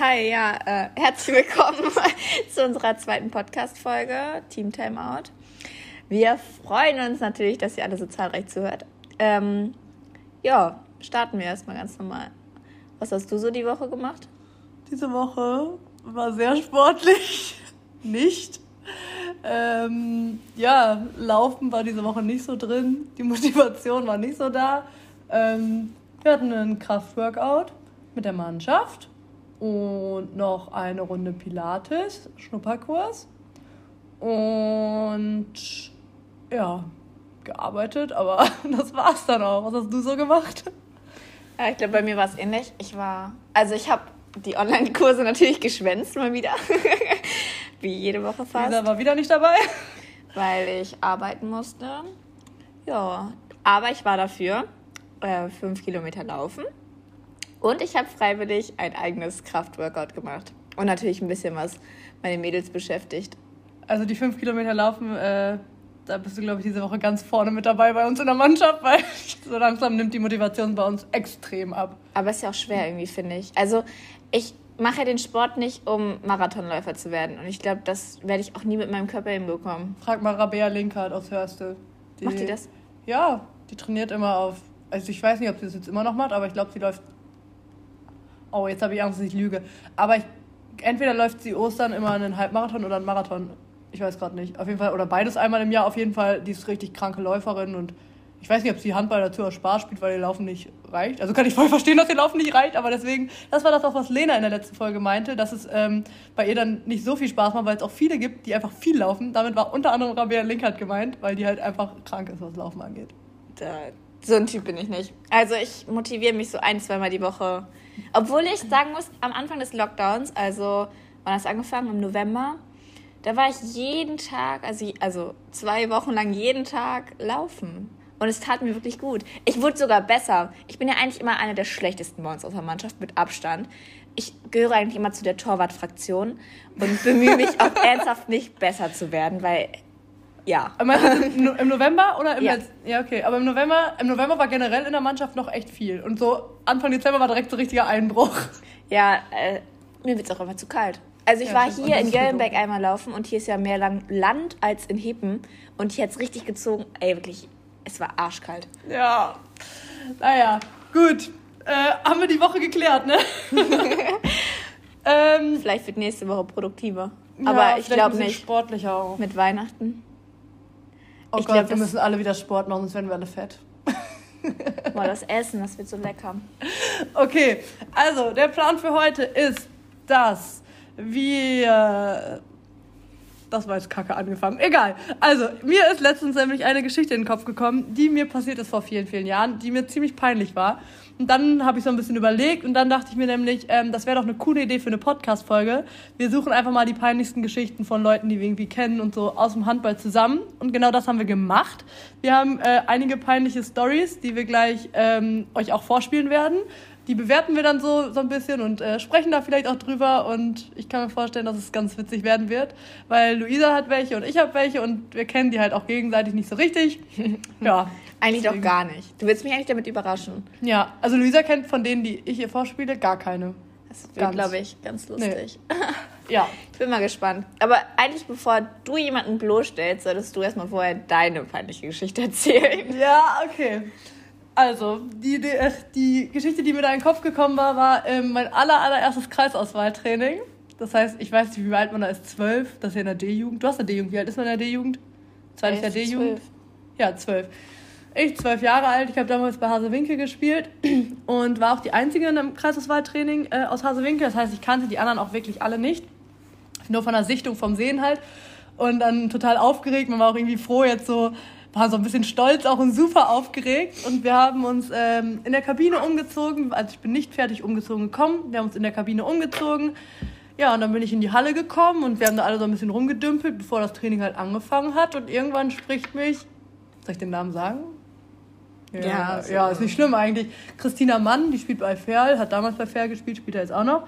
Hi, ja, äh, herzlich willkommen zu unserer zweiten Podcast-Folge, Team Timeout. Wir freuen uns natürlich, dass ihr alle so zahlreich zuhört. Ähm, ja, starten wir erstmal ganz normal. Was hast du so die Woche gemacht? Diese Woche war sehr sportlich. Nicht. Ähm, ja, Laufen war diese Woche nicht so drin. Die Motivation war nicht so da. Ähm, wir hatten einen Kraftworkout mit der Mannschaft und noch eine Runde Pilates, Schnupperkurs. Und ja, gearbeitet, aber das war's dann auch. Was hast du so gemacht? Ja, ich glaube, bei mir war es ähnlich. Ich war, also ich habe die Online-Kurse natürlich geschwänzt mal wieder. Wie jede Woche fast. Lisa war wieder nicht dabei. Weil ich arbeiten musste. Ja, aber ich war dafür äh, fünf Kilometer laufen. Und ich habe freiwillig ein eigenes Kraftworkout gemacht. Und natürlich ein bisschen was meine Mädels beschäftigt. Also die fünf Kilometer laufen, äh, da bist du, glaube ich, diese Woche ganz vorne mit dabei bei uns in der Mannschaft, weil so langsam nimmt die Motivation bei uns extrem ab. Aber es ist ja auch schwer irgendwie, finde ich. Also ich mache ja den Sport nicht, um Marathonläufer zu werden. Und ich glaube, das werde ich auch nie mit meinem Körper hinbekommen. Frag mal Rabea Linkhardt aus Hörstel. Die, Macht die das? Ja, die trainiert immer auf. Also ich weiß nicht, ob sie das jetzt immer noch macht, aber ich glaube, sie läuft. Oh, jetzt habe ich Angst, dass ich lüge. Aber ich, entweder läuft sie Ostern immer einen Halbmarathon oder einen Marathon. Ich weiß gerade nicht. Auf jeden Fall, oder beides einmal im Jahr. Auf jeden Fall, die ist richtig kranke Läuferin und ich weiß nicht, ob sie Handball dazu aus Spaß spielt, weil ihr Laufen nicht reicht. Also kann ich voll verstehen, dass ihr Laufen nicht reicht, aber deswegen, das war das auch, was Lena in der letzten Folge meinte, dass es ähm, bei ihr dann nicht so viel Spaß macht, weil es auch viele gibt, die einfach viel laufen. Damit war unter anderem Rabea Linkert gemeint, weil die halt einfach krank ist, was Laufen angeht. Da, so ein Typ bin ich nicht. Also ich motiviere mich so ein, zweimal die Woche. Obwohl ich sagen muss, am Anfang des Lockdowns, also wann es angefangen? Im November, da war ich jeden Tag, also, also zwei Wochen lang jeden Tag laufen. Und es tat mir wirklich gut. Ich wurde sogar besser. Ich bin ja eigentlich immer eine der schlechtesten bei uns aus der Mannschaft mit Abstand. Ich gehöre eigentlich immer zu der Torwart-Fraktion und bemühe mich auch ernsthaft nicht besser zu werden, weil ja. Im November oder im ja. Ja, okay. Aber im November, im November war generell in der Mannschaft noch echt viel. Und so Anfang Dezember war direkt so richtiger Einbruch. Ja, äh, mir wird es auch einfach zu kalt. Also ich ja, war hier in Gellenbeck einmal laufen und hier ist ja mehr Land als in Hippen. Und hier hat es richtig gezogen. Ey, wirklich, es war arschkalt. Ja. Naja, gut. Äh, haben wir die Woche geklärt, ne? ähm, vielleicht wird nächste Woche produktiver. Ja, Aber ich glaube nicht. sportlicher auch. Mit Weihnachten. Oh ich Gott, glaub, wir müssen alle wieder Sport machen, sonst werden wir alle fett. Boah, das Essen, das wird so lecker. Okay, also der Plan für heute ist, dass wir das war jetzt kacke angefangen. Egal. Also, mir ist letztens nämlich eine Geschichte in den Kopf gekommen, die mir passiert ist vor vielen, vielen Jahren, die mir ziemlich peinlich war. Und dann habe ich so ein bisschen überlegt und dann dachte ich mir nämlich, ähm, das wäre doch eine coole Idee für eine Podcast-Folge. Wir suchen einfach mal die peinlichsten Geschichten von Leuten, die wir irgendwie kennen und so aus dem Handball zusammen. Und genau das haben wir gemacht. Wir haben äh, einige peinliche Stories, die wir gleich ähm, euch auch vorspielen werden die bewerten wir dann so, so ein bisschen und äh, sprechen da vielleicht auch drüber. Und ich kann mir vorstellen, dass es ganz witzig werden wird, weil Luisa hat welche und ich habe welche und wir kennen die halt auch gegenseitig nicht so richtig. ja. Eigentlich deswegen. doch gar nicht. Du willst mich eigentlich damit überraschen. Ja, also Luisa kennt von denen, die ich ihr vorspiele, gar keine. Das wird, glaube ich, ganz lustig. Nee. ja. Ich bin mal gespannt. Aber eigentlich, bevor du jemanden bloßstellst, solltest du erstmal vorher deine peinliche Geschichte erzählen. Ja, okay. Also, die, die, äh, die, Geschichte, die mir da in den Kopf gekommen war, war ähm, mein aller, allererstes Kreisauswahltraining. Das heißt, ich weiß nicht, wie alt man da ist, zwölf. Das ist ja in der D-Jugend. Du hast eine D-Jugend. Wie alt ist man in der D-Jugend? Zweites Jahr D-Jugend? Ja, zwölf. Ich, zwölf Jahre alt, ich habe damals bei Hasewinkel gespielt und war auch die Einzige in einem Kreisauswahltraining äh, aus Hasewinkel. Das heißt, ich kannte die anderen auch wirklich alle nicht. Nur von der Sichtung, vom Sehen halt. Und dann total aufgeregt. Man war auch irgendwie froh, jetzt so war so ein bisschen stolz auch und super aufgeregt. Und wir haben uns ähm, in der Kabine umgezogen. Also ich bin nicht fertig umgezogen gekommen. Wir haben uns in der Kabine umgezogen. Ja, und dann bin ich in die Halle gekommen und wir haben da alle so ein bisschen rumgedümpelt, bevor das Training halt angefangen hat. Und irgendwann spricht mich, soll ich den Namen sagen? Ja, ja, so ja ist nicht schlimm eigentlich. Christina Mann, die spielt bei Ferl, hat damals bei Ferl gespielt, spielt er jetzt auch noch,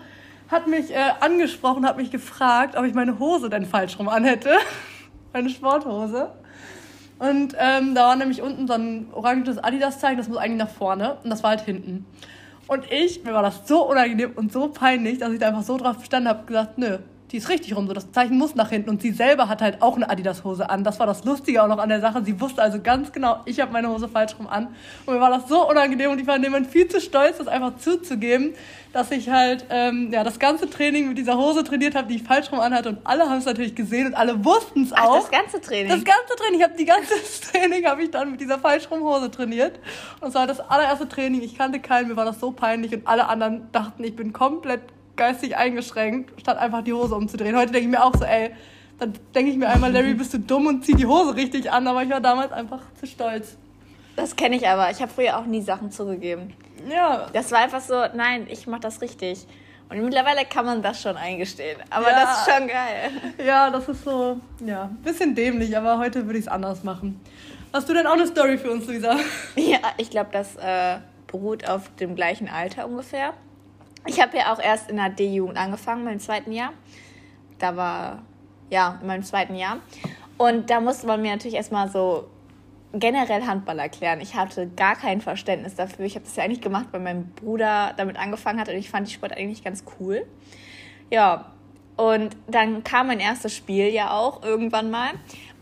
hat mich äh, angesprochen, hat mich gefragt, ob ich meine Hose denn falsch rum anhätte. meine Sporthose. Und ähm, da war nämlich unten so ein oranges Adidas-Zeichen, das muss eigentlich nach vorne und das war halt hinten. Und ich, mir war das so unangenehm und so peinlich, dass ich da einfach so drauf bestanden habe, gesagt, nö, die ist richtig rum, so das Zeichen muss nach hinten. Und sie selber hat halt auch eine Adidas-Hose an. Das war das Lustige auch noch an der Sache. Sie wusste also ganz genau, ich habe meine Hose falsch rum an. Und mir war das so unangenehm und ich war in dem Moment viel zu stolz, das einfach zuzugeben, dass ich halt ähm, ja, das ganze Training mit dieser Hose trainiert habe, die ich falsch rum anhatte. Und alle haben es natürlich gesehen und alle wussten es auch. das ganze Training? Das ganze Training. Ich habe die ganze Training habe ich dann mit dieser falsch rum Hose trainiert. Und es war das allererste Training. Ich kannte keinen, mir war das so peinlich und alle anderen dachten, ich bin komplett geistig eingeschränkt, statt einfach die Hose umzudrehen. Heute denke ich mir auch so, ey, dann denke ich mir einmal, Larry, bist du dumm und zieh die Hose richtig an, aber ich war damals einfach zu stolz. Das kenne ich aber. Ich habe früher auch nie Sachen zugegeben. Ja. Das war einfach so, nein, ich mache das richtig. Und mittlerweile kann man das schon eingestehen. Aber Ja. das ist schon geil. Ja, das ist so, ja, ein bisschen dämlich, aber heute würde ich es anders machen. Hast du denn auch eine Story für uns, Luisa? Ja, ich glaube, das äh, beruht auf dem gleichen Alter ungefähr. Ich habe ja auch erst in der D-Jugend angefangen, meinem zweiten Jahr. Da war, ja, in meinem zweiten Jahr. Und da musste man mir natürlich erstmal so generell Handball erklären. Ich hatte gar kein Verständnis dafür. Ich habe das ja eigentlich gemacht, weil mein Bruder damit angefangen hat und ich fand die Sport eigentlich ganz cool. Ja, und dann kam mein erstes Spiel ja auch irgendwann mal.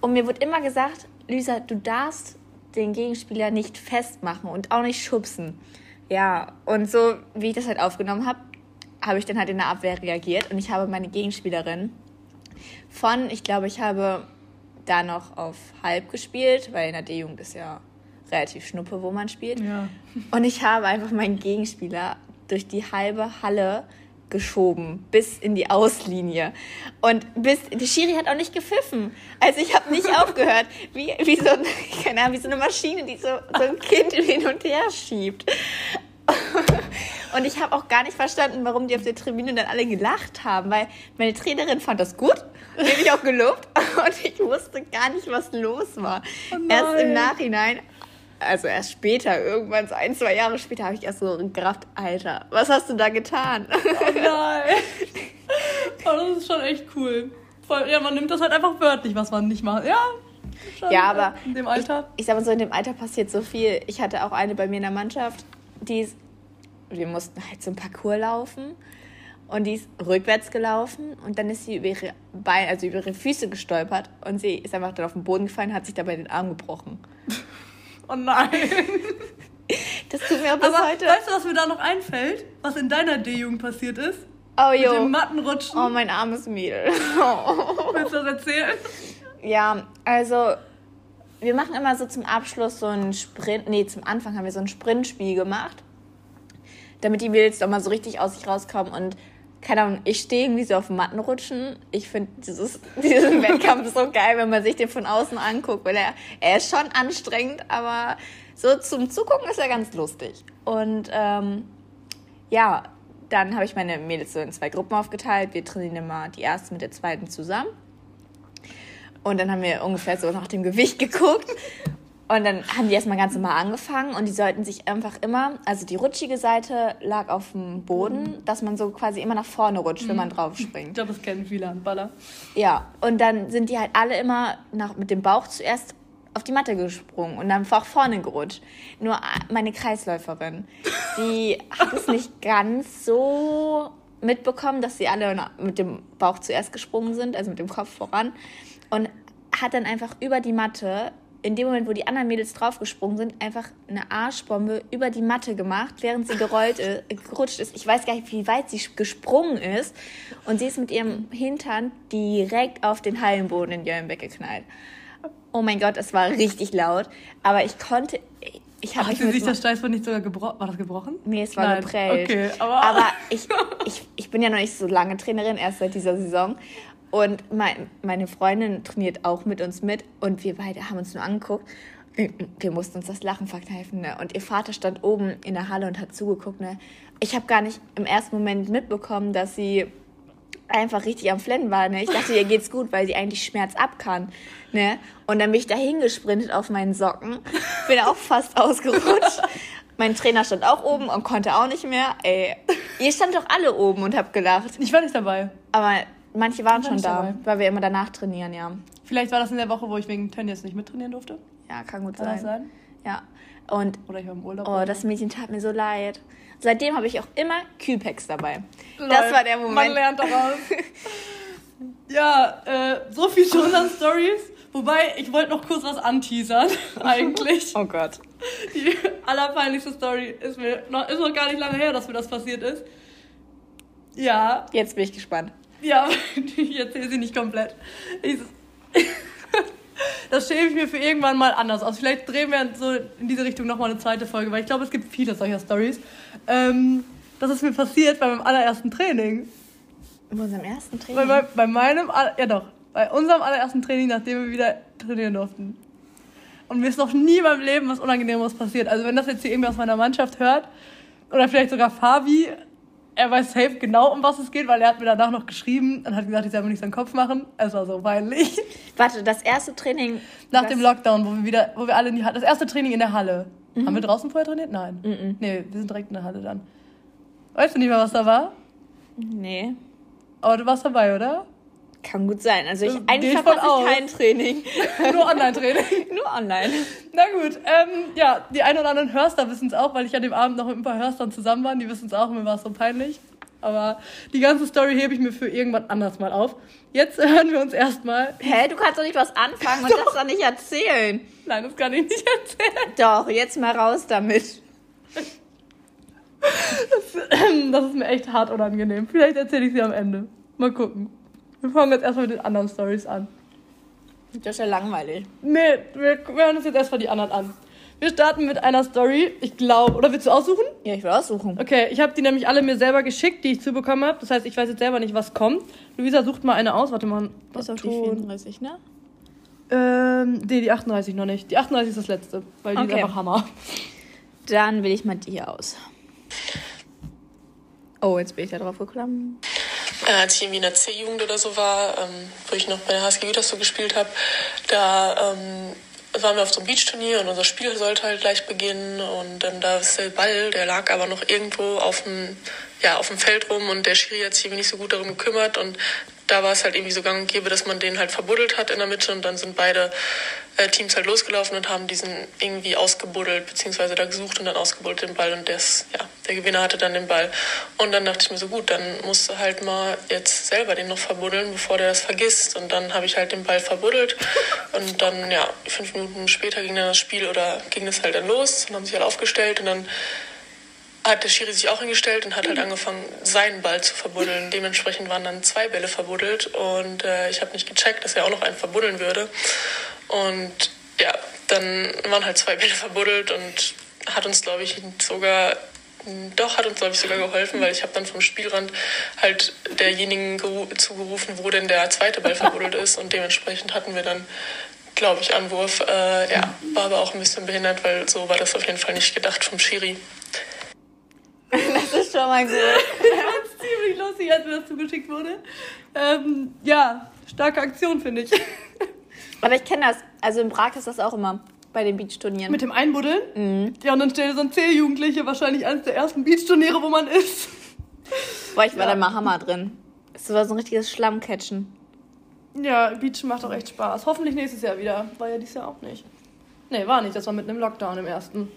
Und mir wurde immer gesagt, Lisa, du darfst den Gegenspieler nicht festmachen und auch nicht schubsen. Ja, und so wie ich das halt aufgenommen habe, habe ich dann halt in der Abwehr reagiert und ich habe meine Gegenspielerin von, ich glaube, ich habe da noch auf halb gespielt, weil in der D-Jugend ist ja relativ schnuppe, wo man spielt. Ja. Und ich habe einfach meinen Gegenspieler durch die halbe Halle geschoben, bis in die Auslinie. Und bis, die Schiri hat auch nicht gepfiffen. Also ich habe nicht aufgehört, wie, wie, so, ein- keine Ahnung, wie so eine Maschine, die so, so ein Kind hin und her schiebt. Und ich habe auch gar nicht verstanden, warum die auf der Tribüne dann alle gelacht haben, weil meine Trainerin fand das gut, die habe ich auch gelobt und ich wusste gar nicht, was los war. Oh erst im nein. Nachhinein, also erst später, irgendwann so ein, zwei Jahre später, habe ich erst so gerafft, Alter, was hast du da getan? Oh nein. Aber das ist schon echt cool. Voll, ja, man nimmt das halt einfach wörtlich, was man nicht macht. Ja. schon, Ja, aber In dem Alter. Ich, ich sag mal so, in dem Alter passiert so viel. Ich hatte auch eine bei mir in der Mannschaft, die ist, wir mussten halt so ein Parcours laufen und die ist rückwärts gelaufen und dann ist sie über ihre Beine, also über ihre Füße gestolpert und sie ist einfach dann auf den Boden gefallen, hat sich dabei den Arm gebrochen. Oh nein. Das tut mir auch bis Aber heute. weißt du, was mir da noch einfällt? Was in deiner D-Jugend passiert ist? Oh Mit jo. dem Mattenrutschen. Oh, mein armes Mädel. Oh. Willst du das erzählen? Ja, also wir machen immer so zum Abschluss so einen Sprint, nee, zum Anfang haben wir so ein Sprintspiel gemacht, damit die Mädels doch mal so richtig aus sich rauskommen und keine Ahnung, ich stehe irgendwie so auf Mattenrutschen. Ich finde diesen Wettkampf so geil, wenn man sich den von außen anguckt, weil er, er ist schon anstrengend, aber so zum Zugucken ist er ganz lustig. Und ähm, ja, dann habe ich meine Mädels so in zwei Gruppen aufgeteilt. Wir trainieren immer die erste mit der zweiten zusammen. Und dann haben wir ungefähr so nach dem Gewicht geguckt. Und dann haben die erstmal ganz normal angefangen und die sollten sich einfach immer, also die rutschige Seite lag auf dem Boden, dass man so quasi immer nach vorne rutscht, wenn man drauf Ich springt. glaube, das kennen viele Handballer. Ja, und dann sind die halt alle immer nach, mit dem Bauch zuerst auf die Matte gesprungen und dann auch vorne gerutscht. Nur meine Kreisläuferin, die hat es nicht ganz so mitbekommen, dass sie alle mit dem Bauch zuerst gesprungen sind, also mit dem Kopf voran. Und hat dann einfach über die Matte, in dem Moment, wo die anderen Mädels draufgesprungen sind, einfach eine Arschbombe über die Matte gemacht, während sie gerollt ist, gerutscht ist. Ich weiß gar nicht, wie weit sie gesprungen ist. Und sie ist mit ihrem Hintern direkt auf den Hallenboden in Jöllenbeck geknallt. Oh mein Gott, es war richtig laut. Aber ich konnte. Ich habe Hat sie sich das Steißbein nicht sogar gebrochen? War das gebrochen? Nee, es war Nein. geprellt. Okay, aber- ich, ich, ich bin ja noch nicht so lange Trainerin, erst seit dieser Saison. Und mein, meine Freundin trainiert auch mit uns mit. Und wir beide haben uns nur angeguckt. Wir, mussten uns das Lachen verkneifen. Ne? Und ihr Vater stand oben in der Halle und hat zugeguckt. Ne? Ich habe gar nicht im ersten Moment mitbekommen, dass sie einfach richtig am Flennen war. Ne? Ich dachte, ihr geht's gut, weil sie eigentlich Schmerz ab kann. Ne? Und dann bin ich da hingesprintet auf meinen Socken. Bin auch fast ausgerutscht. Mein Trainer stand auch oben und konnte auch nicht mehr. Ey, ihr stand doch alle oben und habt gelacht. Ich war nicht dabei. Aber manche waren war schon da, dabei. weil wir immer danach trainieren, ja. Vielleicht war das in der Woche, wo ich wegen Tennis nicht mittrainieren durfte. Ja, kann gut Kann sein. das sein? Ja. Und Oder ich war im Urlaub. oh, das. Mädchen tat mir so leid. Seitdem habe ich auch immer Kühlpacks dabei. Das Läuft. war der Moment. Man lernt daraus. ja, äh, so viel schon an Stories. Wobei, ich wollte noch kurz was anteasern, eigentlich. Oh Gott. Die allerpeinlichste Story ist mir noch, ist noch gar nicht lange her, dass mir das passiert ist. Ja, Jetzt bin ich gespannt. Ja, ich erzähle sie nicht komplett. Ich, das schäme ich mir für irgendwann mal anders aus. Vielleicht drehen wir so in diese Richtung nochmal eine zweite Folge, weil ich glaube, es gibt viele solcher Stories. Ähm, das ist mir passiert bei meinem allerersten Training. In unserem ersten Bei, Training. bei, bei meinem, aller- ja doch, bei unserem allerersten Training, nachdem wir wieder trainieren durften. Und mir ist noch nie in meinem Leben was Unangenehmeres passiert. Also wenn das jetzt hier irgendwie aus meiner Mannschaft hört, oder vielleicht sogar Fabi, er weiß safe genau, um was es geht, weil er hat mir danach noch geschrieben und hat gesagt, ich soll mir nicht seinen Kopf machen. Es war so peinlich. Warte, das erste Training. Nach dem Lockdown, wo wir wieder, wo wir alle in die Halle, das erste Training in der Halle. Haben wir draußen vorher trainiert? Nein. Mhm. Nee, wir sind direkt in der Halle dann. Weißt du nicht mehr, was da war? Nee. Aber du warst dabei, oder? Kann gut sein. Also ich, Äh, eigentlich verpasse ich kein Training. Nur Online-Training. Nur online. Na gut, ähm, ja, die ein oder anderen Hörster wissen es auch, weil ich an dem Abend noch mit ein paar Hörstern zusammen war. Die wissen es auch, mir war es so peinlich. Aber die ganze Story hebe ich mir für irgendwann anders mal auf. Jetzt hören wir uns erstmal. Hä, du kannst doch nicht was anfangen und das doch nicht erzählen. Nein, das kann ich nicht erzählen. Doch, jetzt mal raus damit. Das ist mir echt hart unangenehm. Vielleicht erzähle ich sie am Ende. Mal gucken. Wir fangen jetzt erstmal mit den anderen Stories an. Das ist ja langweilig. Nee, wir, wir hören uns jetzt erstmal die anderen an. Wir starten mit einer Story, ich glaube, oder willst du aussuchen? Ja, ich will aussuchen. Okay, ich habe die nämlich alle mir selber geschickt, die ich zubekommen habe. Das heißt, ich weiß jetzt selber nicht, was kommt. Luisa sucht mal eine aus. Warte mal. Das ist auch die Ton. 34, ne? Ähm, nee, die 38 noch nicht. Die 38 ist das letzte, weil die Okay. ist einfach Hammer. Dann wähle ich mal die aus. Oh, jetzt bin ich da drauf gekommen. Äh, als ich irgendwie in der C-Jugend oder so war, ähm, wo ich noch bei der HSG Gütersloh gespielt habe, da ähm, waren wir auf so einem Beachturnier und unser Spiel sollte halt gleich beginnen und dann da ist der Ball, der lag aber noch irgendwo auf dem, ja, auf dem Feld rum und der Schiri hat sich irgendwie nicht so gut darum gekümmert und da war es halt irgendwie so gang und gäbe, dass man den halt verbuddelt hat in der Mitte und dann sind beide äh, Teams halt losgelaufen und haben diesen irgendwie ausgebuddelt, beziehungsweise da gesucht und dann ausgebuddelt den Ball und das, ja, der Gewinner hatte dann den Ball. Und dann dachte ich mir so, gut, dann musst du halt mal jetzt selber den noch verbuddeln, bevor der das vergisst. Und dann habe ich halt den Ball verbuddelt und dann, ja, fünf Minuten später ging dann das Spiel oder ging das halt dann los und haben sich halt aufgestellt und dann hat der Schiri sich auch hingestellt und hat halt angefangen, seinen Ball zu verbuddeln. Dementsprechend waren dann zwei Bälle verbuddelt und äh, ich habe nicht gecheckt, dass er auch noch einen verbuddeln würde. Und ja, dann waren halt zwei Bälle verbuddelt und hat uns, glaube ich, sogar doch hat uns, glaube ich, sogar geholfen, weil ich habe dann vom Spielrand halt derjenigen geru- zugerufen, wo denn der zweite Ball verbuddelt ist und dementsprechend hatten wir dann, glaube ich, Anwurf. Äh, ja, war aber auch ein bisschen behindert, weil so war das auf jeden Fall nicht gedacht vom Schiri. Das ist schon mal gut. Ziemlich lustig, als mir das zugeschickt wurde. Ähm, ja, starke Aktion, finde ich. Aber ich kenne das. Also in Prag ist das auch immer bei den Beachturnieren. Mit dem Einbuddeln? Ja, und dann stellt so ein C-Jugendliche wahrscheinlich eines der ersten Beachturniere, wo man ist. Boah, ich war Ja. da mal Hammer drin. Es war so ein richtiges Schlammcatchen. Ja, Beach macht auch echt Spaß. Hoffentlich nächstes Jahr wieder. War ja dieses Jahr auch nicht. Nee, war nicht. Das war mitten im Lockdown im ersten.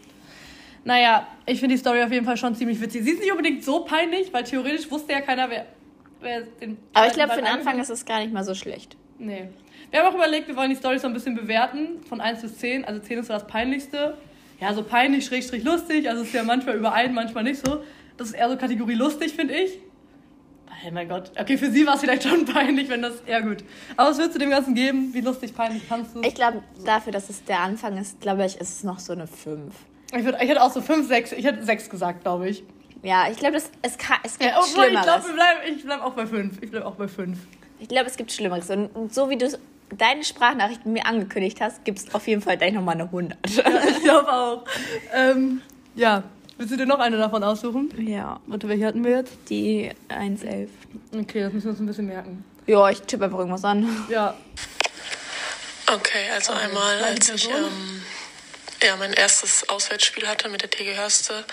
Naja, ich finde die Story auf jeden Fall schon ziemlich witzig. Sie ist nicht unbedingt so peinlich, weil theoretisch wusste ja keiner, wer, wer den. Aber ich glaube, für den Anfang ist es gar nicht mal so schlecht. Nee. Wir haben auch überlegt, wir wollen die Story so ein bisschen bewerten, von 1 bis 10. Also 10 ist so das Peinlichste. Ja, so peinlich, schrägstrich lustig. Also es ist ja manchmal überein, manchmal nicht so. Das ist eher so Kategorie lustig, finde ich. Hey, mein Gott. Okay, für sie war es vielleicht schon peinlich, wenn das. Ja, gut. Aber was würdest du dem Ganzen geben? Wie lustig, peinlich kannst du? Ich glaube, dafür, dass es der Anfang ist, glaube ich, ist es noch so eine 5. Ich, würd, ich hätte auch so 5, 6. Ich hätte 6 gesagt, glaube ich. Ja, ich glaube, es, es, kann- es gibt Ja, obwohl, ich Schlimmeres. glaube, wir bleiben, ich bleib auch bei 5. Ich bleib auch bei 5. Ich glaube, es gibt Schlimmeres. Und, und so wie du deine Sprachnachrichten mir angekündigt hast, gibt es auf jeden Fall gleich nochmal eine 100. Ich glaube auch. Ähm, ja. Willst du dir noch eine davon aussuchen? Ja, Warte, welche hatten wir jetzt? die 1,11. Okay, das müssen wir uns ein bisschen merken. Ja, ich tippe einfach irgendwas an. Ja. Okay, also einmal, als ich ähm, ja, mein erstes Auswärtsspiel hatte mit der TG Hörste,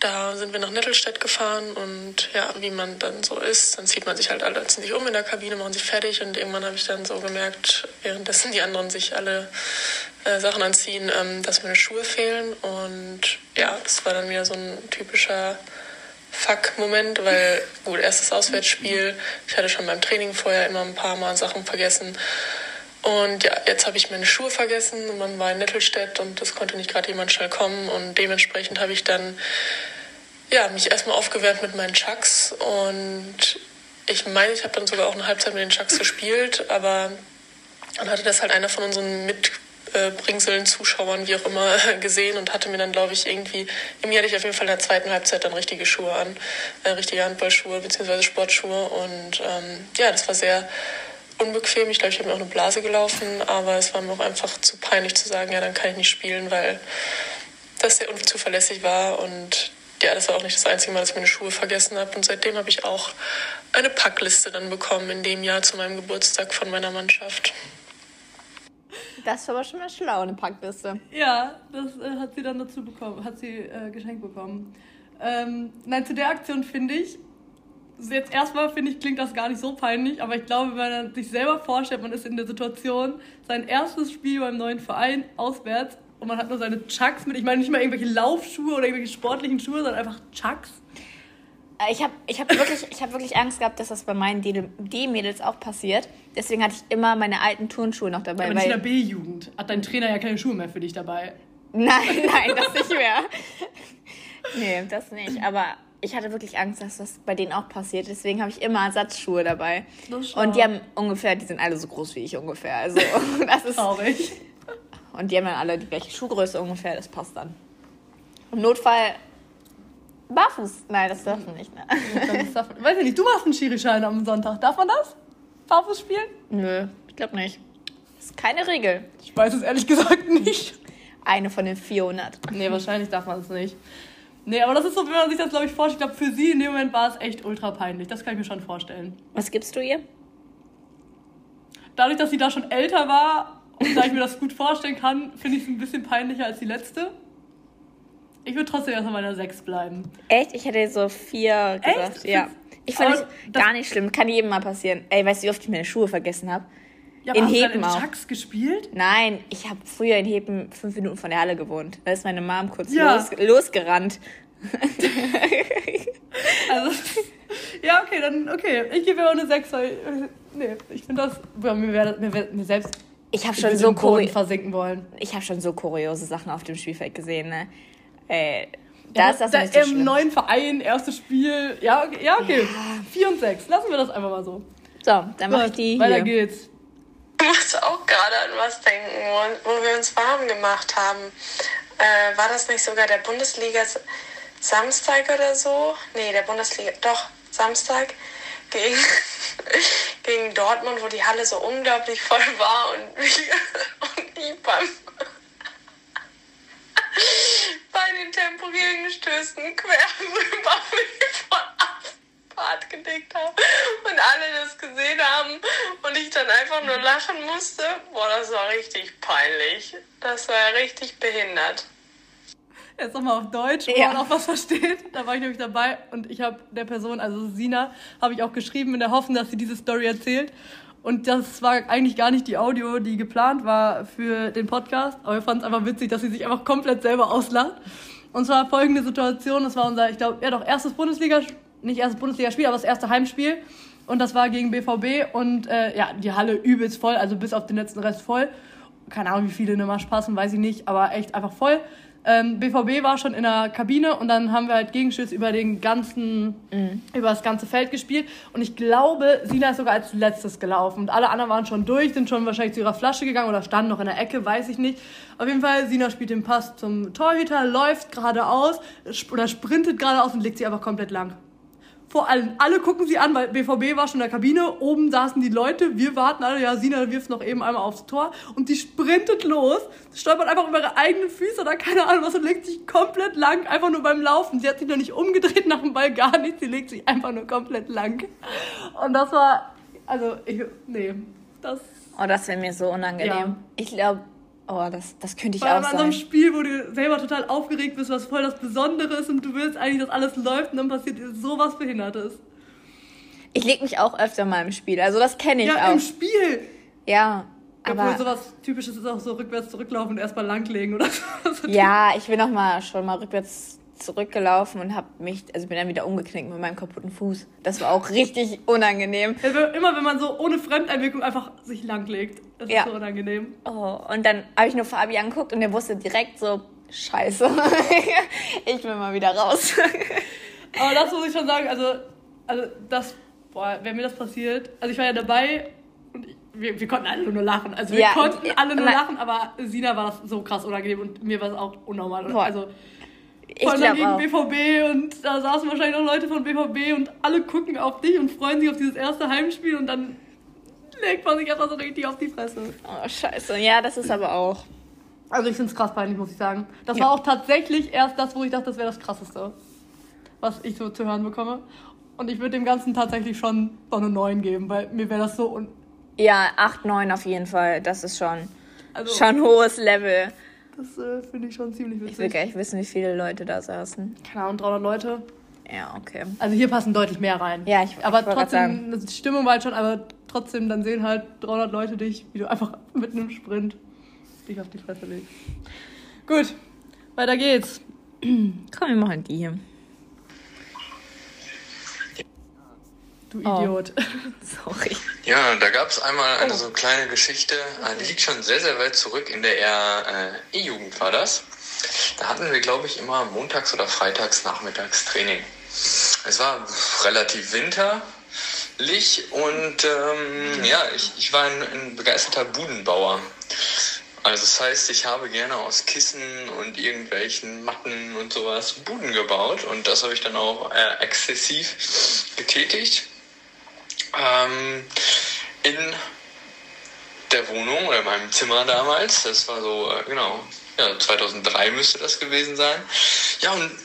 da sind wir nach Nettelstedt gefahren und ja, wie man dann so ist, dann zieht man sich halt alle ziehen sich um in der Kabine, machen sich fertig und irgendwann habe ich dann so gemerkt, währenddessen die anderen sich alle äh, Sachen anziehen, ähm, dass meine Schuhe fehlen. Und ja, das war dann wieder so ein typischer Fuck-Moment, weil gut, erstes Auswärtsspiel. Ich hatte schon beim Training vorher immer ein paar Mal Sachen vergessen. Und ja, jetzt habe ich meine Schuhe vergessen und man war in Nettelstedt und es konnte nicht gerade jemand schnell kommen. Und dementsprechend habe ich dann ja, mich erstmal aufgewärmt mit meinen Chucks. Und ich meine, ich habe dann sogar auch eine Halbzeit mit den Chucks gespielt, aber dann hatte das halt einer von unseren Mitbringseln, Zuschauern, wie auch immer, gesehen und hatte mir dann, glaube ich, irgendwie, irgendwie hatte ich auf jeden Fall in der zweiten Halbzeit dann richtige Schuhe an, äh, richtige Handballschuhe bzw. Sportschuhe. Und ähm, ja, das war sehr unbequem. Ich glaube, ich habe mir auch eine Blase gelaufen, aber es war mir auch einfach zu peinlich zu sagen, ja, dann kann ich nicht spielen, weil das sehr unzuverlässig war und ja, das war auch nicht das einzige Mal, dass ich meine Schuhe vergessen habe. Und seitdem habe ich auch eine Packliste dann bekommen in dem Jahr zu meinem Geburtstag von meiner Mannschaft. Das war aber schon mal schlau, eine Packliste. Ja, das äh, hat sie dann dazu bekommen, hat sie äh, geschenkt bekommen. Ähm, nein, zu der Aktion finde ich, jetzt erstmal finde ich, klingt das gar nicht so peinlich, aber ich glaube, wenn man sich selber vorstellt, man ist in der Situation, sein erstes Spiel beim neuen Verein auswärts und man hat nur seine Chucks mit. Ich meine nicht mal irgendwelche Laufschuhe oder irgendwelche sportlichen Schuhe, sondern einfach Chucks. Äh, ich habe ich hab wirklich, hab wirklich Angst gehabt, dass das bei meinen D-Mädels auch passiert. Deswegen hatte ich immer meine alten Turnschuhe noch dabei. Aber nicht in der B-Jugend. Hat dein Trainer ja keine Schuhe mehr für dich dabei. Nein, nein, das nicht mehr. nee, das nicht. Aber ich hatte wirklich Angst, dass das bei denen auch passiert. Deswegen habe ich immer Ersatzschuhe dabei. Und die haben ungefähr, die sind alle so groß wie ich ungefähr. Also das ist traurig. Und die haben dann alle die gleiche Schuhgröße ungefähr, das passt dann. Im Notfall barfuß. Nein, das darf man nicht. Ne? Weiß ich nicht, du machst einen Schirischein am Sonntag. Darf man das? Barfuß spielen? Nö, ich glaube nicht. Das ist keine Regel. Ich weiß es ehrlich gesagt nicht. Eine von den 400. Nee, wahrscheinlich darf man es nicht. Nee, aber das ist so, wenn man sich das, glaube ich, vorstellt. Ich glaube, für sie in dem Moment war es echt ultra peinlich. Das kann ich mir schon vorstellen. Was gibst du ihr? Dadurch, dass sie da schon älter war und da ich mir das gut vorstellen kann, finde ich es ein bisschen peinlicher als die letzte. Ich würde trotzdem erst mal meiner 6 bleiben. Echt? Ich hätte so 4 gesagt. Echt? Ja. Ich finde es gar nicht schlimm. Kann jedem mal passieren. Ey, weißt du, wie oft ich meine Schuhe vergessen habe? Ja, in Heben du in Chucks gespielt? Nein, ich habe früher in Heben fünf Minuten von der Halle gewohnt. Da ist meine Mom kurz ja. los, losgerannt. also, ja, okay, dann, okay. Ich gebe mir auch eine 6, weil, nee, ich finde das, mir, wär, mir, mir selbst ich habe schon so Boden versinken wollen. Ich habe schon so kuriose Sachen auf dem Spielfeld gesehen, ne? Äh, da ja, ist das da, nicht so Im schlimm. neuen Verein, erstes Spiel. Ja, okay. Ja, okay. Ja. 4 und 6. Lassen wir das einfach mal so. So, dann mach ich die Weiter hier. geht's. Ich muss auch gerade an was denken, wo, wo wir uns warm gemacht haben. Äh, war das nicht sogar der Bundesliga Samstag oder so? Nee, der Bundesliga, doch, Samstag gegen, gegen Dortmund, wo die Halle so unglaublich voll war und, und ich beim, bei den temporären Stößen quer rüber von Asphalt gedickt habe und alle das gesehen haben und ich dann einfach nur lachen musste. Boah, das war richtig peinlich. Das war richtig behindert. Jetzt nochmal auf Deutsch, wo ja. man auch was versteht. Da war ich nämlich dabei und ich habe der Person, also Sina, habe ich auch geschrieben in der Hoffnung, dass sie diese Story erzählt. Und das war eigentlich gar nicht die Audio, die geplant war für den Podcast. Aber wir fanden es einfach witzig, dass sie sich einfach komplett selber auslacht. Und zwar folgende Situation, das war unser, ich glaube, ja doch, erstes Bundesliga, nicht erstes Bundesligaspiel, aber das erste Heimspiel. Und das war gegen BVB und äh, ja, die Halle übelst voll, also bis auf den letzten Rest voll. Keine Ahnung, wie viele in der Marsch passen, weiß ich nicht, aber echt einfach voll. Ähm, BVB war schon in der Kabine und dann haben wir halt Gegenschuss über den ganzen, mhm. über das ganze Feld gespielt. Und ich glaube, Sina ist sogar als letztes gelaufen. Und alle anderen waren schon durch, sind schon wahrscheinlich zu ihrer Flasche gegangen oder standen noch in der Ecke, weiß ich nicht. Auf jeden Fall, Sina spielt den Pass zum Torhüter, läuft geradeaus oder sprintet geradeaus und legt sie einfach komplett lang vor allem, alle gucken sie an, weil BVB war schon in der Kabine, oben saßen die Leute, wir warten alle, ja, Sina wirft noch eben einmal aufs Tor und die sprintet los, stolpert einfach über ihre eigenen Füße oder keine Ahnung was und legt sich komplett lang, einfach nur beim Laufen. Sie hat sich noch nicht umgedreht nach dem Ball, gar nichts, sie legt sich einfach nur komplett lang. Und das war, also, ich, nee, das... Oh, das wäre mir so unangenehm. Ja. Ich glaube, Oh, das, das könnte ich Vor allem auch sein. an so einem Spiel, wo du selber total aufgeregt bist, was voll das Besondere ist und du willst eigentlich, dass alles läuft und dann passiert dir sowas Behindertes. Ich leg mich auch öfter mal im Spiel, also das kenne ich ja, auch. Ja, im Spiel. Ja. Obwohl Aber- sowas Typisches ist auch so rückwärts zurücklaufen und erstmal langlegen oder so. Ja, ich bin noch mal schon mal rückwärts zurückgelaufen und habe mich, also bin dann wieder umgeknickt mit meinem kaputten Fuß. Das war auch richtig unangenehm. Wenn- Immer wenn man so ohne Fremdeinwirkung einfach sich langlegt. Das Ja. ist so unangenehm. Oh, und dann habe ich nur Fabi angeguckt und der wusste direkt so, scheiße, ich will mal wieder raus. Aber das muss ich schon sagen, also, also das, boah, wenn mir das passiert, also ich war ja dabei und ich, wir, wir konnten alle nur lachen. Also wir Ja, konnten alle nur lachen, aber Sina war das so krass unangenehm und mir war es auch unnormal. Boah, Also Ich vor allem gegen auch. BVB und da saßen wahrscheinlich noch Leute von BVB und alle gucken auf dich und freuen sich auf dieses erste Heimspiel und dann legt man sich einfach so richtig auf die Fresse. Oh, scheiße. Ja, das ist aber auch. Also ich finde es krass peinlich, muss ich sagen. Das Ja. war auch tatsächlich erst das, wo ich dachte, das wäre das Krasseste, was ich so zu hören bekomme. Und ich würde dem Ganzen tatsächlich schon so eine 9 geben, weil mir wäre das so... Un Ja, 8, 9 auf jeden Fall. Das ist schon, also, schon hohes Level. Das äh, finde ich schon ziemlich Ich will witzig. nicht wissen, wie viele Leute da saßen. Keine Ahnung, 300 Leute. Ja, okay. Also hier passen deutlich mehr rein. Ja, ich- ich aber grad trotzdem, die Stimmung war halt schon, aber trotzdem, dann sehen halt 300 Leute dich, wie du einfach mit einem Sprint dich auf die Fresse legst. Gut, weiter geht's. Komm, wir machen die hier. Du Oh. Idiot. Sorry. Ja, da gab es einmal eine so kleine Geschichte, äh, die liegt schon sehr, sehr weit zurück. In der äh, E-Jugend war das. Da hatten wir, glaube ich, immer montags oder freitags nachmittags Training. Es war relativ winterlich und ähm, ja, ich, ich war ein, ein begeisterter Budenbauer. Also das heißt, ich habe gerne aus Kissen und irgendwelchen Matten und sowas Buden gebaut und das habe ich dann auch äh, exzessiv getätigt. Ähm, in der Wohnung oder in meinem Zimmer damals. Das war so, äh, genau, ja, 2003 müsste das gewesen sein. Ja, und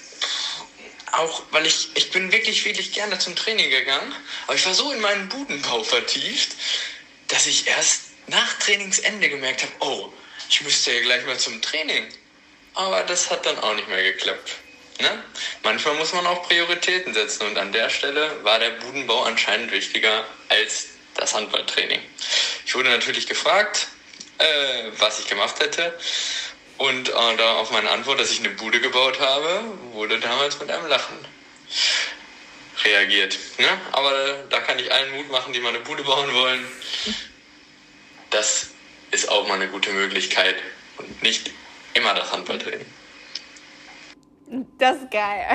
auch, weil ich, ich bin wirklich, wirklich gerne zum Training gegangen, aber ich war so in meinen Budenbau vertieft, dass ich erst nach Trainingsende gemerkt habe, oh, ich müsste ja gleich mal zum Training. Aber das hat dann auch nicht mehr geklappt. Ne? Manchmal muss man auch Prioritäten setzen und an der Stelle war der Budenbau anscheinend wichtiger als das Handballtraining. Ich wurde natürlich gefragt, äh, was ich gemacht hätte. Und äh, da auf meine Antwort, dass ich eine Bude gebaut habe, wurde damals mit einem Lachen reagiert. Ne? Aber da kann ich allen Mut machen, die mal eine Bude bauen wollen. Das ist auch mal eine gute Möglichkeit und nicht immer das Handballtraining. Das ist geil.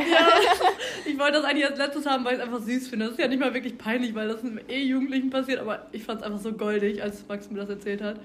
Ich wollte das eigentlich als letztes haben, weil ich es einfach süß finde. Das ist ja nicht mal wirklich peinlich, weil das einem E-Jugendlichen passiert, aber ich fand es einfach so goldig, als Max mir das erzählt hat.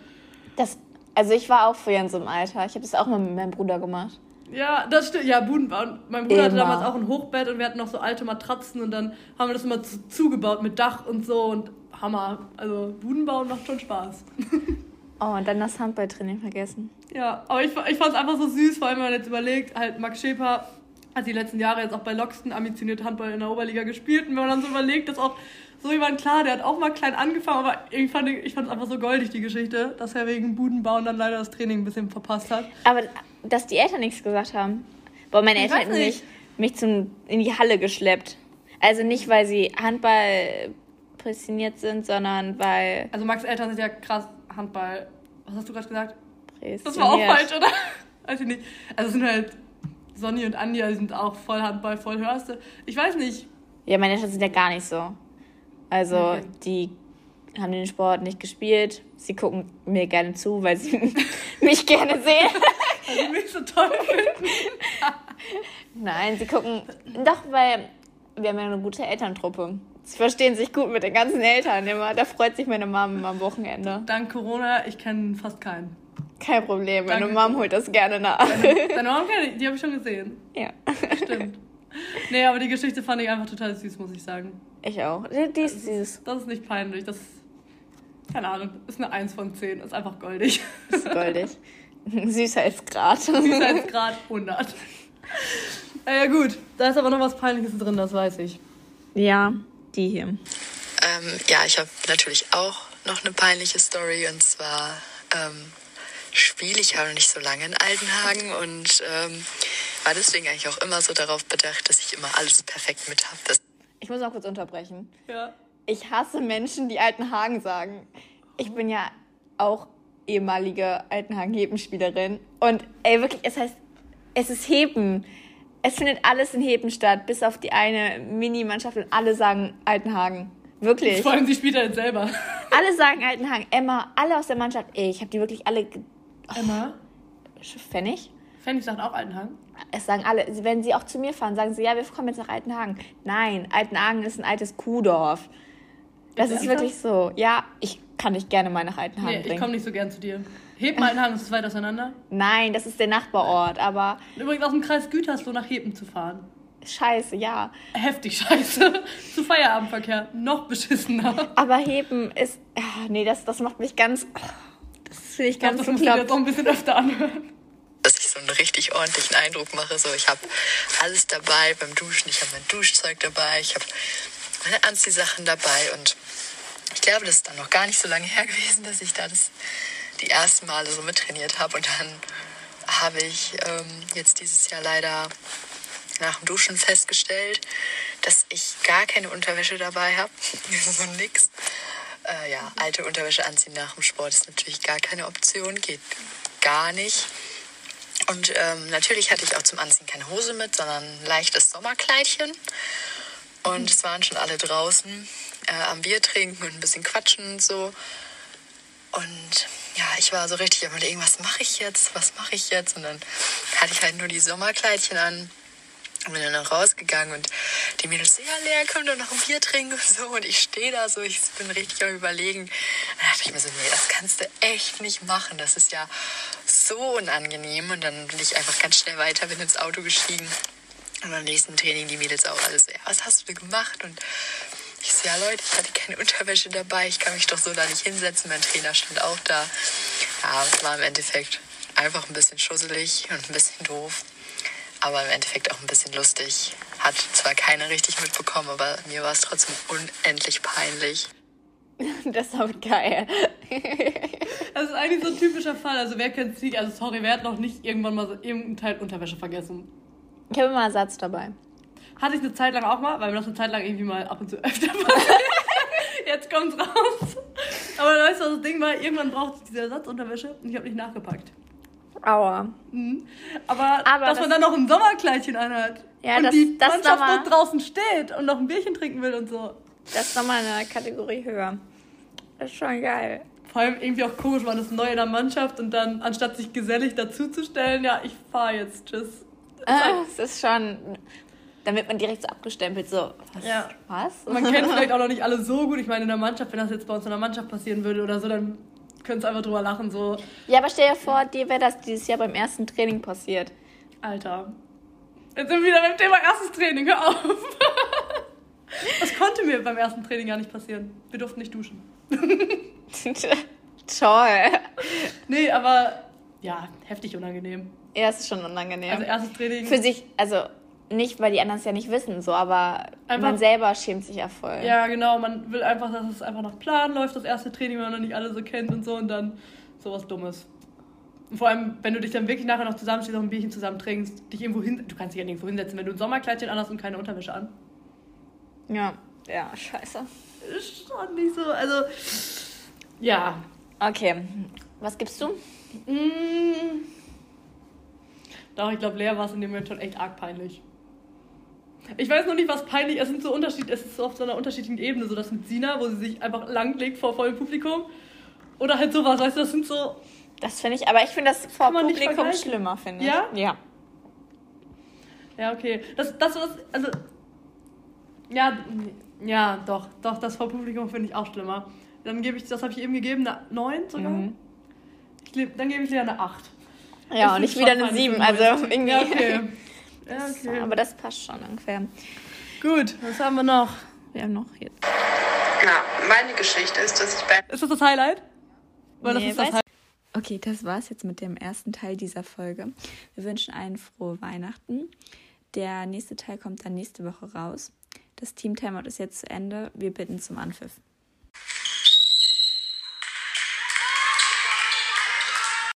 Das, also ich war auch früher in so einem Alter. Ich habe das auch mal mit meinem Bruder gemacht. Ja, das stimmt. Ja, Budenbau. Mein Bruder hatte Immer. damals auch ein Hochbett und wir hatten noch so alte Matratzen und dann haben wir das immer zu, zugebaut mit Dach und so und Hammer. Also Budenbau macht schon Spaß. Oh, und dann das Handballtraining vergessen. Ja, aber ich, ich fand es einfach so süß, vor allem wenn man jetzt überlegt, halt Max Schäper hat die letzten Jahre jetzt auch bei Loxton ambitioniert Handball in der Oberliga gespielt und wenn man dann so überlegt, dass auch so jemand, klar, der hat auch mal klein angefangen, aber ich fand ich fand es einfach so goldig, die Geschichte, dass er wegen Budenbauen dann leider das Training ein bisschen verpasst hat. Aber dass die Eltern nichts gesagt haben. Boah, meine Eltern hätten mich, mich zum, in die Halle geschleppt. Also nicht, weil sie Handball prädestiniert sind, sondern weil Also Max Eltern sind ja krass Handball. Was hast du gerade gesagt? prädestiniert. Das war auch falsch, oder? Weiß ich nicht. Also sind halt Sonny und Andi, die sind auch voll Handball, voll Hörste. Ich weiß nicht. Ja, meine Eltern sind ja gar nicht so. Also, Okay. die haben den Sport nicht gespielt. Sie gucken mir gerne zu, weil sie mich gerne sehen. Weil die mich so toll finden. Nein, sie gucken. Doch, weil wir haben ja eine gute Elterntruppe. Sie verstehen sich gut mit den ganzen Eltern immer. Da freut sich meine Mom immer am Wochenende. Dank Corona, ich kenne fast keinen. Kein Problem, meine Danke. Mom holt das gerne nach. Deine Mom kenn ich, die habe ich schon gesehen. ja, Stimmt. Nee, aber die Geschichte fand ich einfach total süß, muss ich sagen. ich auch. Die, die ist süß. Das ist nicht peinlich, das keine Ahnung, ist eine 1 von 10, ist einfach goldig. Ist goldig. Süßheitsgrad. Süßheitsgrad 100. Na ja gut, da ist aber noch was Peinliches drin, das weiß ich. ja, die hier. Ähm, ja, ich habe natürlich auch noch eine peinliche Story und zwar ähm, spiele ich ja noch nicht so lange in Altenhagen und ähm, war deswegen eigentlich auch immer so darauf bedacht, dass ich immer alles perfekt mit habe. Ich muss auch kurz unterbrechen. Ja. Ich hasse Menschen, die Altenhagen sagen. Ich bin ja auch ehemalige Altenhagen-Hebenspielerin. Und ey, wirklich, es heißt, es ist Heben. Es findet alles in Heben statt, bis auf die eine Mini-Mannschaft und alle sagen Altenhagen. Wirklich. Sie spielt halt selber. Alle sagen Altenhagen. Emma, alle aus der Mannschaft. Ey, ich habe die wirklich alle. ge- Emma? Pfennig? Fanny sagt auch Altenhagen. Es sagen alle, wenn sie auch zu mir fahren, sagen sie, ja, wir kommen jetzt nach Altenhagen. Nein, Altenhagen ist ein altes Kuhdorf. Das Ist ist wirklich so. Ja, ich kann dich gerne mal nach Altenhagen Nee, ich bringen. komme nicht so gern zu dir. Heben Altenhagen ist weit auseinander. Nein, das ist der Nachbarort, aber Übrigens aus dem Kreis Gütersloh nach Heben zu fahren. scheiße, ja. Heftig scheiße. zu Feierabendverkehr. Noch beschissener. Aber Heben ist, ah, nee, das, das macht mich ganz, das finde ich Ich ganz das musst du dir jetzt auch ein bisschen öfter anhören. dass ich so einen richtig ordentlichen Eindruck mache. So, ich habe alles dabei beim Duschen. Ich habe mein Duschzeug dabei. Ich habe meine Anziehsachen dabei. Und ich glaube, das ist dann noch gar nicht so lange her gewesen, dass ich da das die ersten Male so mittrainiert habe. Und dann habe ich ähm, jetzt dieses Jahr leider nach dem Duschen festgestellt, dass ich gar keine Unterwäsche dabei habe. so nix. Äh, ja, alte Unterwäsche anziehen nach dem Sport ist natürlich gar keine Option, geht gar nicht. Und ähm, natürlich hatte ich auch zum Anziehen keine Hose mit, sondern ein leichtes Sommerkleidchen. Und es waren schon alle draußen äh, am Bier trinken und ein bisschen quatschen und so. Und ja, ich war so richtig am überlegen, was mache ich jetzt, was mache ich jetzt? Und dann hatte ich halt nur die Sommerkleidchen an und bin dann noch rausgegangen und die Mädels so, ja, Lea, komm doch noch ein Bier trinken und so. Und ich stehe da so, ich bin richtig am überlegen. Dann dachte ich mir so, nee, das kannst du echt nicht machen. Das ist ja so unangenehm. Und dann bin ich einfach ganz schnell weiter, bin ins Auto gestiegen. Und beim nächsten Training die Mädels auch alles ja, was hast du gemacht? Und ich so, ja Leute, ich hatte keine Unterwäsche dabei, ich kann mich doch so da nicht hinsetzen. Mein Trainer stand auch da. Ja, es war im Endeffekt einfach ein bisschen schusselig und ein bisschen doof. Aber im Endeffekt auch ein bisschen lustig. Hat zwar keiner richtig mitbekommen, aber mir war es trotzdem unendlich peinlich. Das ist auch geil. Das ist eigentlich so ein typischer Fall. Also wer kennt es nicht? Also sorry, wer hat noch nicht irgendwann mal so irgendeinen Teil Unterwäsche vergessen? Ich habe immer einen Satz dabei. Hatte ich eine Zeit lang auch mal, weil mir das eine Zeit lang irgendwie mal ab und zu öfter passiert. Jetzt kommt's raus. Aber weißt du, das Ding war, irgendwann brauchte ich diese Ersatzunterwäsche und ich habe nicht nachgepackt. Aua. Aber, Aber dass das- man dann noch ein Sommerkleidchen anhat Ja, und das- die das Mannschaft nochmal- noch draußen steht und noch ein Bierchen trinken will und so. Das ist nochmal eine Kategorie höher. Das ist schon geil. Vor allem irgendwie auch komisch, man ist neu in der Mannschaft und dann, anstatt sich gesellig dazuzustellen, ja, ich fahr jetzt, tschüss. Ah, Es ist schon. Dann wird man direkt so abgestempelt, so. Was? Ja. Was? Man kennt vielleicht auch noch nicht alle so gut. Ich meine, in der Mannschaft, wenn das jetzt bei uns in der Mannschaft passieren würde oder so, dann könntest einfach drüber lachen, so, Ja, aber stell dir vor, dir wäre das dieses Jahr beim ersten Training passiert. Alter. Jetzt sind wir wieder beim Thema erstes Training, hör auf. Das konnte mir beim ersten Training gar nicht passieren. Wir durften nicht duschen. Toll. Nee, aber ja, heftig unangenehm. Ja, es ist schon unangenehm. Also erstes Training. Für sich, also nicht, weil die anderen es ja nicht wissen, so, aber Einfach- man selber schämt sich ja voll. Ja, genau, man will einfach, dass es einfach nach Plan läuft, das erste Training, wenn man noch nicht alle so kennt und so und dann sowas Dummes. Und vor allem, wenn du dich dann wirklich nachher noch zusammenstehst, noch ein Bierchen zusammen trinkst, dich irgendwo hin, du kannst dich ja nirgendwo hinsetzen, wenn du ein Sommerkleidchen anhast und keine Unterwäsche an. Ja, ja scheiße. Ist schon nicht so, also, ja. Okay, was gibst du? Mm. Doch, ich glaube, Lea war es in dem Moment schon echt arg peinlich. Ich weiß noch nicht, was peinlich ist. Es sind so Unterschied, es ist so auf so einer unterschiedlichen Ebene, so das mit Sina, wo sie sich einfach langlegt vor vollem Publikum. Oder halt sowas, weißt du, das sind so. Das finde ich, aber ich finde das vor Publikum schlimmer, finde ich. Ja? Ja. Ja, okay. Das, das was, also. Ja, ja, doch, doch, das vor Publikum finde ich auch schlimmer. Dann gebe ich, das habe ich eben gegeben, eine 9 sogar. Mhm. Ich, dann gebe ich dir eine 8. Ja, und Ich wieder eine peinlich 7, für also irgendwie. Ja, okay. Ja, okay. Aber das passt schon ungefähr. Gut, was haben wir noch? Wir haben noch jetzt. Ja, meine Geschichte ist, dass ich bei Ist das das Highlight? Weil Nee, das ist das Highlight. Okay, das war's jetzt mit dem ersten Teil dieser Folge. Wir wünschen allen frohe Weihnachten. Der nächste Teil kommt dann nächste Woche raus. Das Team Timeout ist jetzt zu Ende. Wir bitten zum Anpfiff.